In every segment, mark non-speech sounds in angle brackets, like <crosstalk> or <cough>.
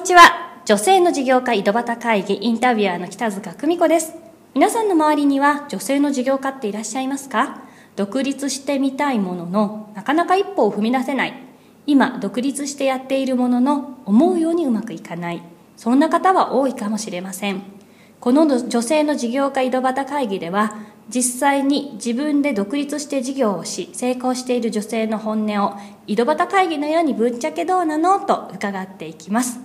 にちは。女性の事業家井戸端会議インタビュアーの北塚久美子です。皆さんの周りには女性の事業家っていらっしゃいますか？独立してみたいものの、なかなか一歩を踏み出せない。今、独立してやっているものの、思うようにうまくいかない。そんな方は多いかもしれません。この女性の事業家井戸端会議では、実際に自分で独立して事業をし成功している女性の本音を井戸端会議のようにぶっちゃけどうなの？と伺っていきます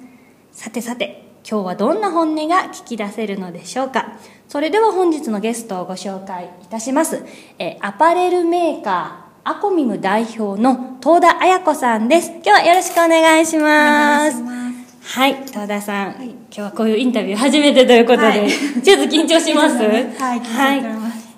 さてさて今日はどんな本音が聞き出せるのでしょうか？それでは本日のゲストをご紹介いたします。えアパレルメーカーアコミム代表の東田彩子さんです。今日はよろしくお願いします。はい、東田さん、はい、今日はこういうインタビュー初めてということで、はい、ちょっと緊張します？はい、はい。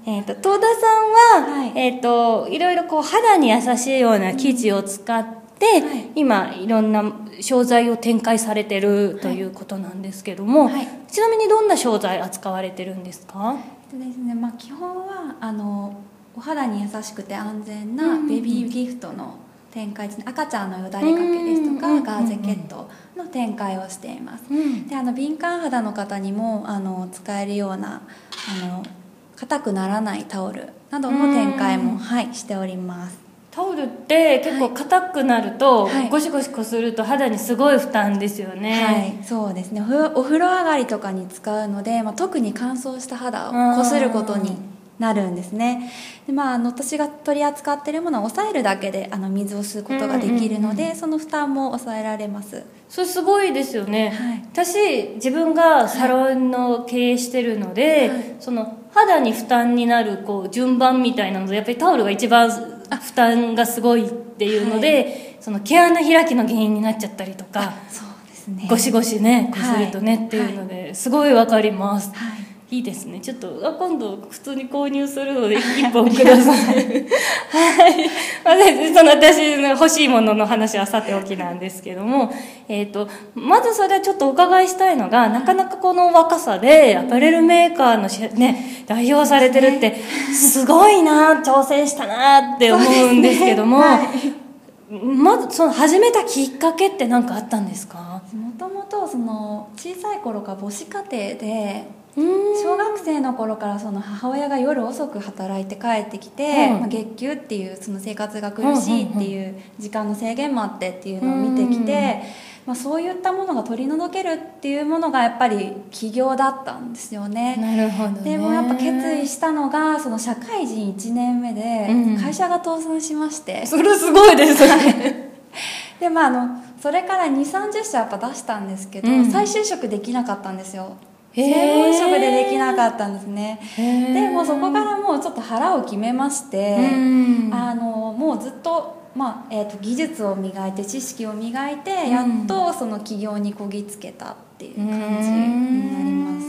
えっ、ー、と、東田さんは、はい、えっ、ー、と、いろいろこう、肌に優しいような生地を使って、はい、今、いろんな商材を展開されてるということなんですけども、はい、ちなみにどんな商材扱われてるんですか？えっとですね、まあ、基本は、あの、お肌に優しくて安全なベビーギフトの展開ですね。赤ちゃんのよだれかけですとか、ガーゼケットの展開をしています、うん、であの敏感肌の方にもあの使えるようなあの硬くならないタオルなどの展開も、はい、しておりますタオルって結構硬くなると、はい、ゴシゴシこすると肌にすごい負担ですよねはいそうですねお風呂上がりとかに使うので、まあ、特に乾燥した肌をこすることになるんですねで、まあ、あの私が取り扱っているものを抑えるだけであの水を吸うことができるので、その負担も抑えられますそれすごいですよね、はい、私自分がサロンの経営してるので、はい、その肌に負担になるこう順番みたいなのでやっぱりタオルが一番負担がすごいっていうので、はい、その毛穴開きの原因になっちゃったりとかそうですね。ゴシゴシねこするとねっていうのですごい分かります、はいいいですね。ちょっとあ今度普通に購入するので1本ください。はい。その私の欲しいものの話はさておきなんですけども、えーと、まずそれはちょっとお伺いしたいのがなかなかこの若さでアパレルメーカーのし、ね、代表されてるってすごいな挑戦したなって思うんですけども、ね。はい、まずその始めたきっかけって何かあったんですか？もともとその小さい頃から母子家庭で小学生の頃からその母親が夜遅く働いて帰ってきて、まあ、月給っていうその生活が苦しいっていう時間の制限もあってっていうのを見てきて、まあ、そういったものが取り除けるっていうものがやっぱり起業だったんですよね。なるほど、ね、でもやっぱ決意したのがその社会人1年目で会社が倒産しまして、うん、それすごいですね。でまああのそれから2 3 0社やっぱ出したんですけど、うん、再就職できなかったんですよ専門職でできなかったんですね。でもそこからもうちょっと腹を決めましてあのもうずっとまあえーと、技術を磨いて知識を磨いてやっとその起業にこぎつけたっていう感じになります。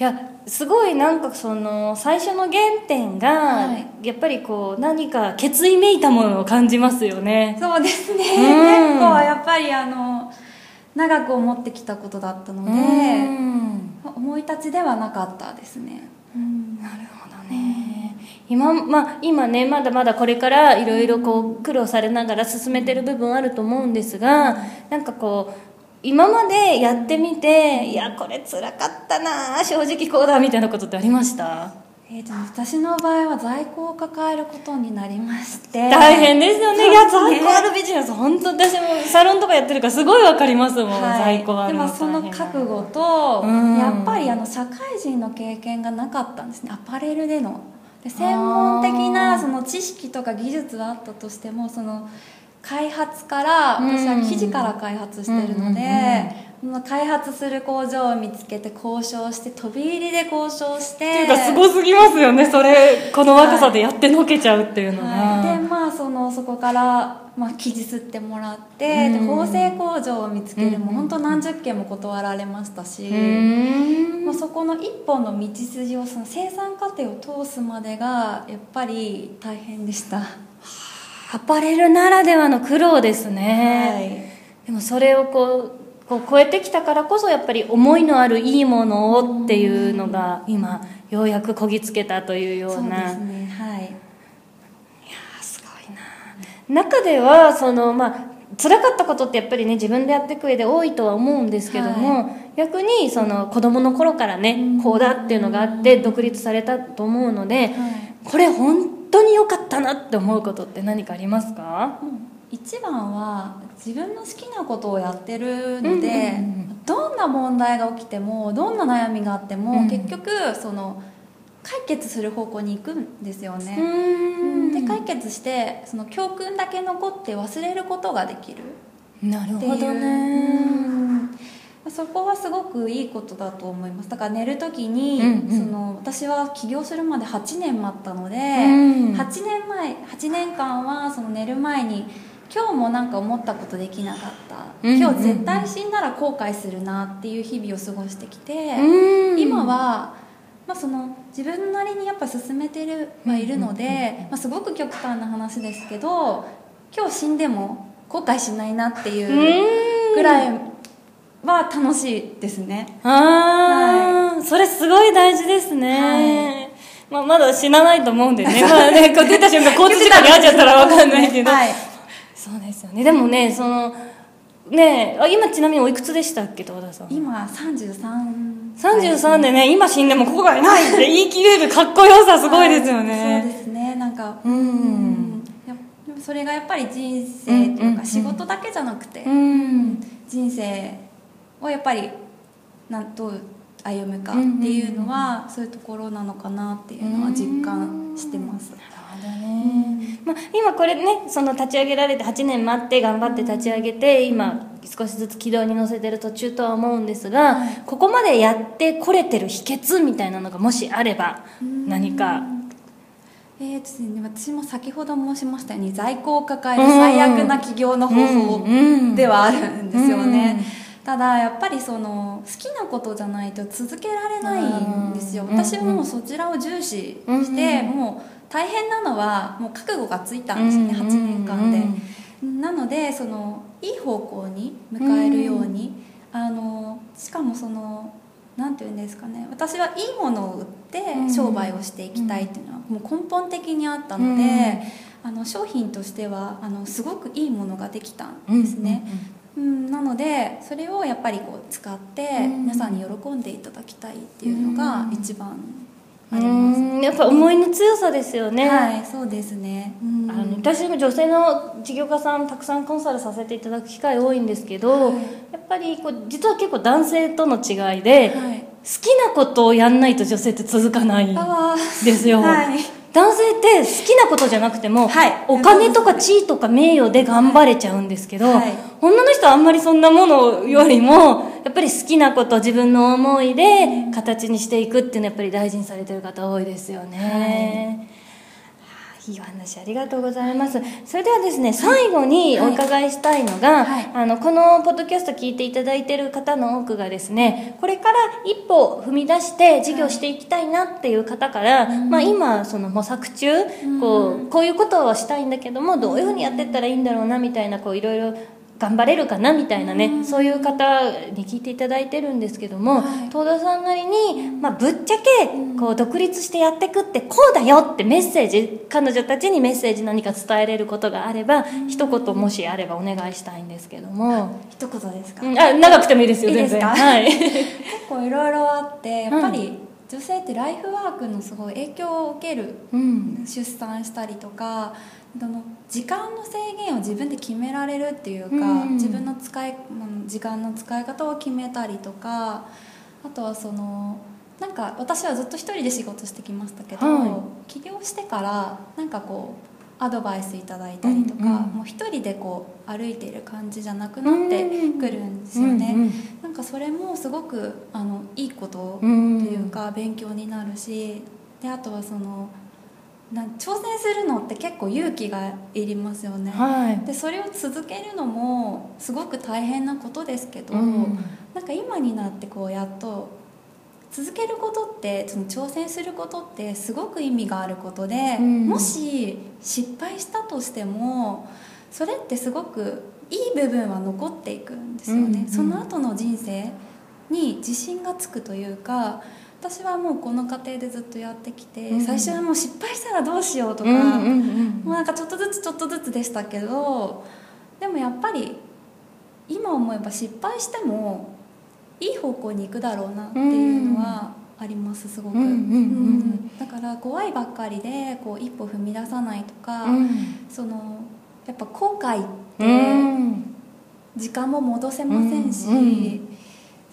いやすごいなんかその最初の原点が、はい、やっぱりこう何か決意めいたものを感じますよね。そうですね、結構やっぱりあの長く思ってきたことだったので、思い立ちではなかったですね、うん、なるほどね、今,、まあ、今ねまだまだこれからいろいろ苦労されながら進めてる部分あると思うんですがなんかこう今までやってみていやこれつらかったな正直こうだみたいなことってありました？えーと、私の場合は在庫を抱えることになりまして。大変ですよね、ね、いや在庫あるビジネス本当私もサロンとかやってるからすごいわかりますもん、はい、在庫あるのでもその覚悟と、やっぱりあの社会人の経験がなかったんですね。アパレルでの。で専門的なその知識とか技術はあったとしてもその開発から私は生地から開発してるので、開発する工場を見つけて交渉して飛び入りで交渉してっていうかすごすぎますよねそれこの若さでやってのけちゃうっていうのが、はい、でまあそのそこから、まあ、生地吸ってもらって、で縫製工場を見つけるもう本当何十件も断られましたし、まあ、そこの一本の道筋をその生産過程を通すまでがやっぱり大変でしたアパレルならではの苦労ですね、はい、でもそれをこうこう超えてきたからこそやっぱり思いのあるいいものをっていうのが今ようやくこぎつけたというような。そうですね。はい。いやすごいな。中ではそのまあ辛かったことってやっぱりね自分でやっていく上で多いとは思うんですけども、逆にその子供の頃からねこうだっていうのがあって独立されたと思うので、はい。これ本当に良かったなって思うことって何かありますか？一番は自分の好きなことをやってるので、うんうんうんどんな問題が起きてもどんな悩みがあっても、うん。結局その解決する方向に行くんですようね、ん。で解決してその教訓だけ残って忘れることができる。なるほどう。ん。ねそこはすごくいいことだと思います。だから寝る時に、うんうん。その私は起業するまで8年待ったので、ん。8年前8年間はその寝る前に今日もなんか思ったことできなかった、うん今日絶対死んだら後悔するなっていう日々を過ごしてきて、うん。今は、まあ、その自分なりにやっぱ進めてるはいるので、まあ、すごく極端な話ですけど今日死んでも後悔しないなっていうぐらいは楽しいですね。ああ、それすごい大事ですね、まあ、まだ死なないと思うんでね。<laughs> まあねこう出た瞬間 <laughs> 交通事故に遭っちゃったら分かんないけど、はい。そうですよね。でもねそのねあ今ちなみにおいくつでしたっけ遠田さん？今33 33でね今死んでも後悔ないって言い切れるかっこよさすごいですよはい。そうねですね。なんかうん。うん。やでもそれがやっぱり人生といううんか仕事だけじゃなくて、うん。人生をやっぱりなんどう歩むかっていうのは、そういうところなのかなっていうのは実感してます、なるほどね、まあ、今これねその立ち上げられて8年待って頑張って立ち上げて今少しずつ軌道に乗せてる途中とは思うんですが、はい。ここまでやってこれてる秘訣みたいなのがもしあれば何か。えーですね、私も先ほど申しましたように在庫を抱える最悪な起業の方法ではあるんですよね、ただやっぱりその好きなことじゃないと続けられないんですよ、うん私はもうそちらを重視して、うんもう大変なのはもう覚悟がついたんですよね、8年間で、なのでそのいい方向に向かえるように、あのしかもそのなんていうんですかね。私はいいものを売ってうん商売をしていきたいっていうのはもう根本的にあったので、あの商品としてはあのすごくいいものができたんですね、うんなのでそれをやっぱりこう使ってうん。皆さんに喜んでいただきたいっていうのがうん。一番うあります、ん。やっぱ思いの強さですよね、はいそうですね、うん。あの私も女性の事業家さんたくさんコンサルさせていただく機会多いんですけど、はい。やっぱりこう実は結構男性との違いで、はい。好きなことをやんないと女性って続かないですよ、はい男性って好きなことじゃなくても、はい。お金とか地位とか名誉で頑張れちゃうんですけど、はい。女の人はあんまりそんなものよりもやっぱり好きなこと自分の思いで形にしていくっていうのはやっぱり大事にされてる方多いですよね、はいいいお話ありがとうございます。それではですね、最後にお伺いしたいのが、はい。あの、このポッドキャスト聞いていただいている方の多くがですね、これから一歩踏み出して事業していきたいなっていう方から、まあ今、その模索中、こう、こういうことをしたいんだけども、どういうふうにやっていったらいいんだろうな、みたいな、こう、いろいろ頑張れるかなみたいなね、そういう方に聞いていただいてるんですけども、はい。東田さんなりに、まあ、ぶっちゃけこう独立してやっていくってこうだよってメッセージ彼女たちにメッセージ何か伝えれることがあれば、一言もしあればお願いしたいんですけども、一言ですか、うん。あ長くてもいいですよいいですか？全然。<laughs> はい。結構いろいろあってやっぱり女性ってライフワークのすごい影響を受けるうん。出産したりとかあの時間の制限を自分で決められるっていうか、うん。自分の使いうん時間の使い方を決めたりとかあとはそのなんか私はずっと一人で仕事してきましたけど、はい。起業してからなんかこうアドバイスいただいたりとか、うんうん。もう一人でこう歩いている感じじゃなくなってくるんですよね。うんうん。なんかそれもすごくあのいいこととうんいうか勉強になるしであとはそのなん挑戦するのって結構勇気がいりますよね。はい。でそれを続けるのもすごく大変なことですけど、うん。なんか今になってこうやっと続けることってその挑戦することってすごく意味があることで、うん。もし失敗したとしてもそれってすごくいい部分は残っていくんですよね、うんうん。その後の人生に自信がつくというか私はもうこの過程でずっとやってきて、うん最初はもう失敗したらどうしようとか、うんうんうんもうなんかちょっとずつちょっとずつでしたけどでもやっぱり今思えば失敗してもいい方向に行くだろうなっていうのはありますすごく、だから怖いばっかりでこう一歩踏み出さないとか、うん。そのやっぱ後悔っうてん。時間も戻せませんし、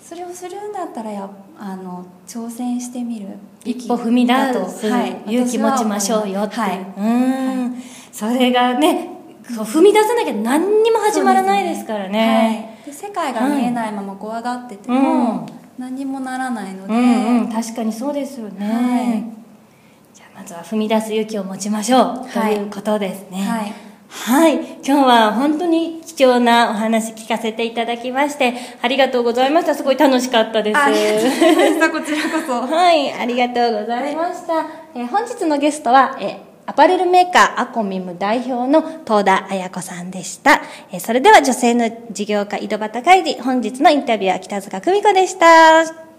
それをするんだったらやあの挑戦してみる一歩踏み出すはい勇気持ちましょうよって。いう、はい。うん。それがね踏み出さなきゃ何にも始まらないですからね。はい、で世界が見えないまま怖がっててうん。も何にもならないので、うんうん。確かにそうですよね、はい。じゃあまずは踏み出す勇気を持ちましょうとはいいうことですねはいはい。今日は本当に貴重なお話聞かせていただきまして、ありがとうございました。すごい楽しかったです。ありがとうございましたこちらこそ <laughs> はい、ありがとうございました。えー本日のゲストは、えーアパレルメーカーアコミム代表の東田彩子さんでした。えーそれでは女性の事業家井戸端会議、本日のインタビューは北塚久美子でした。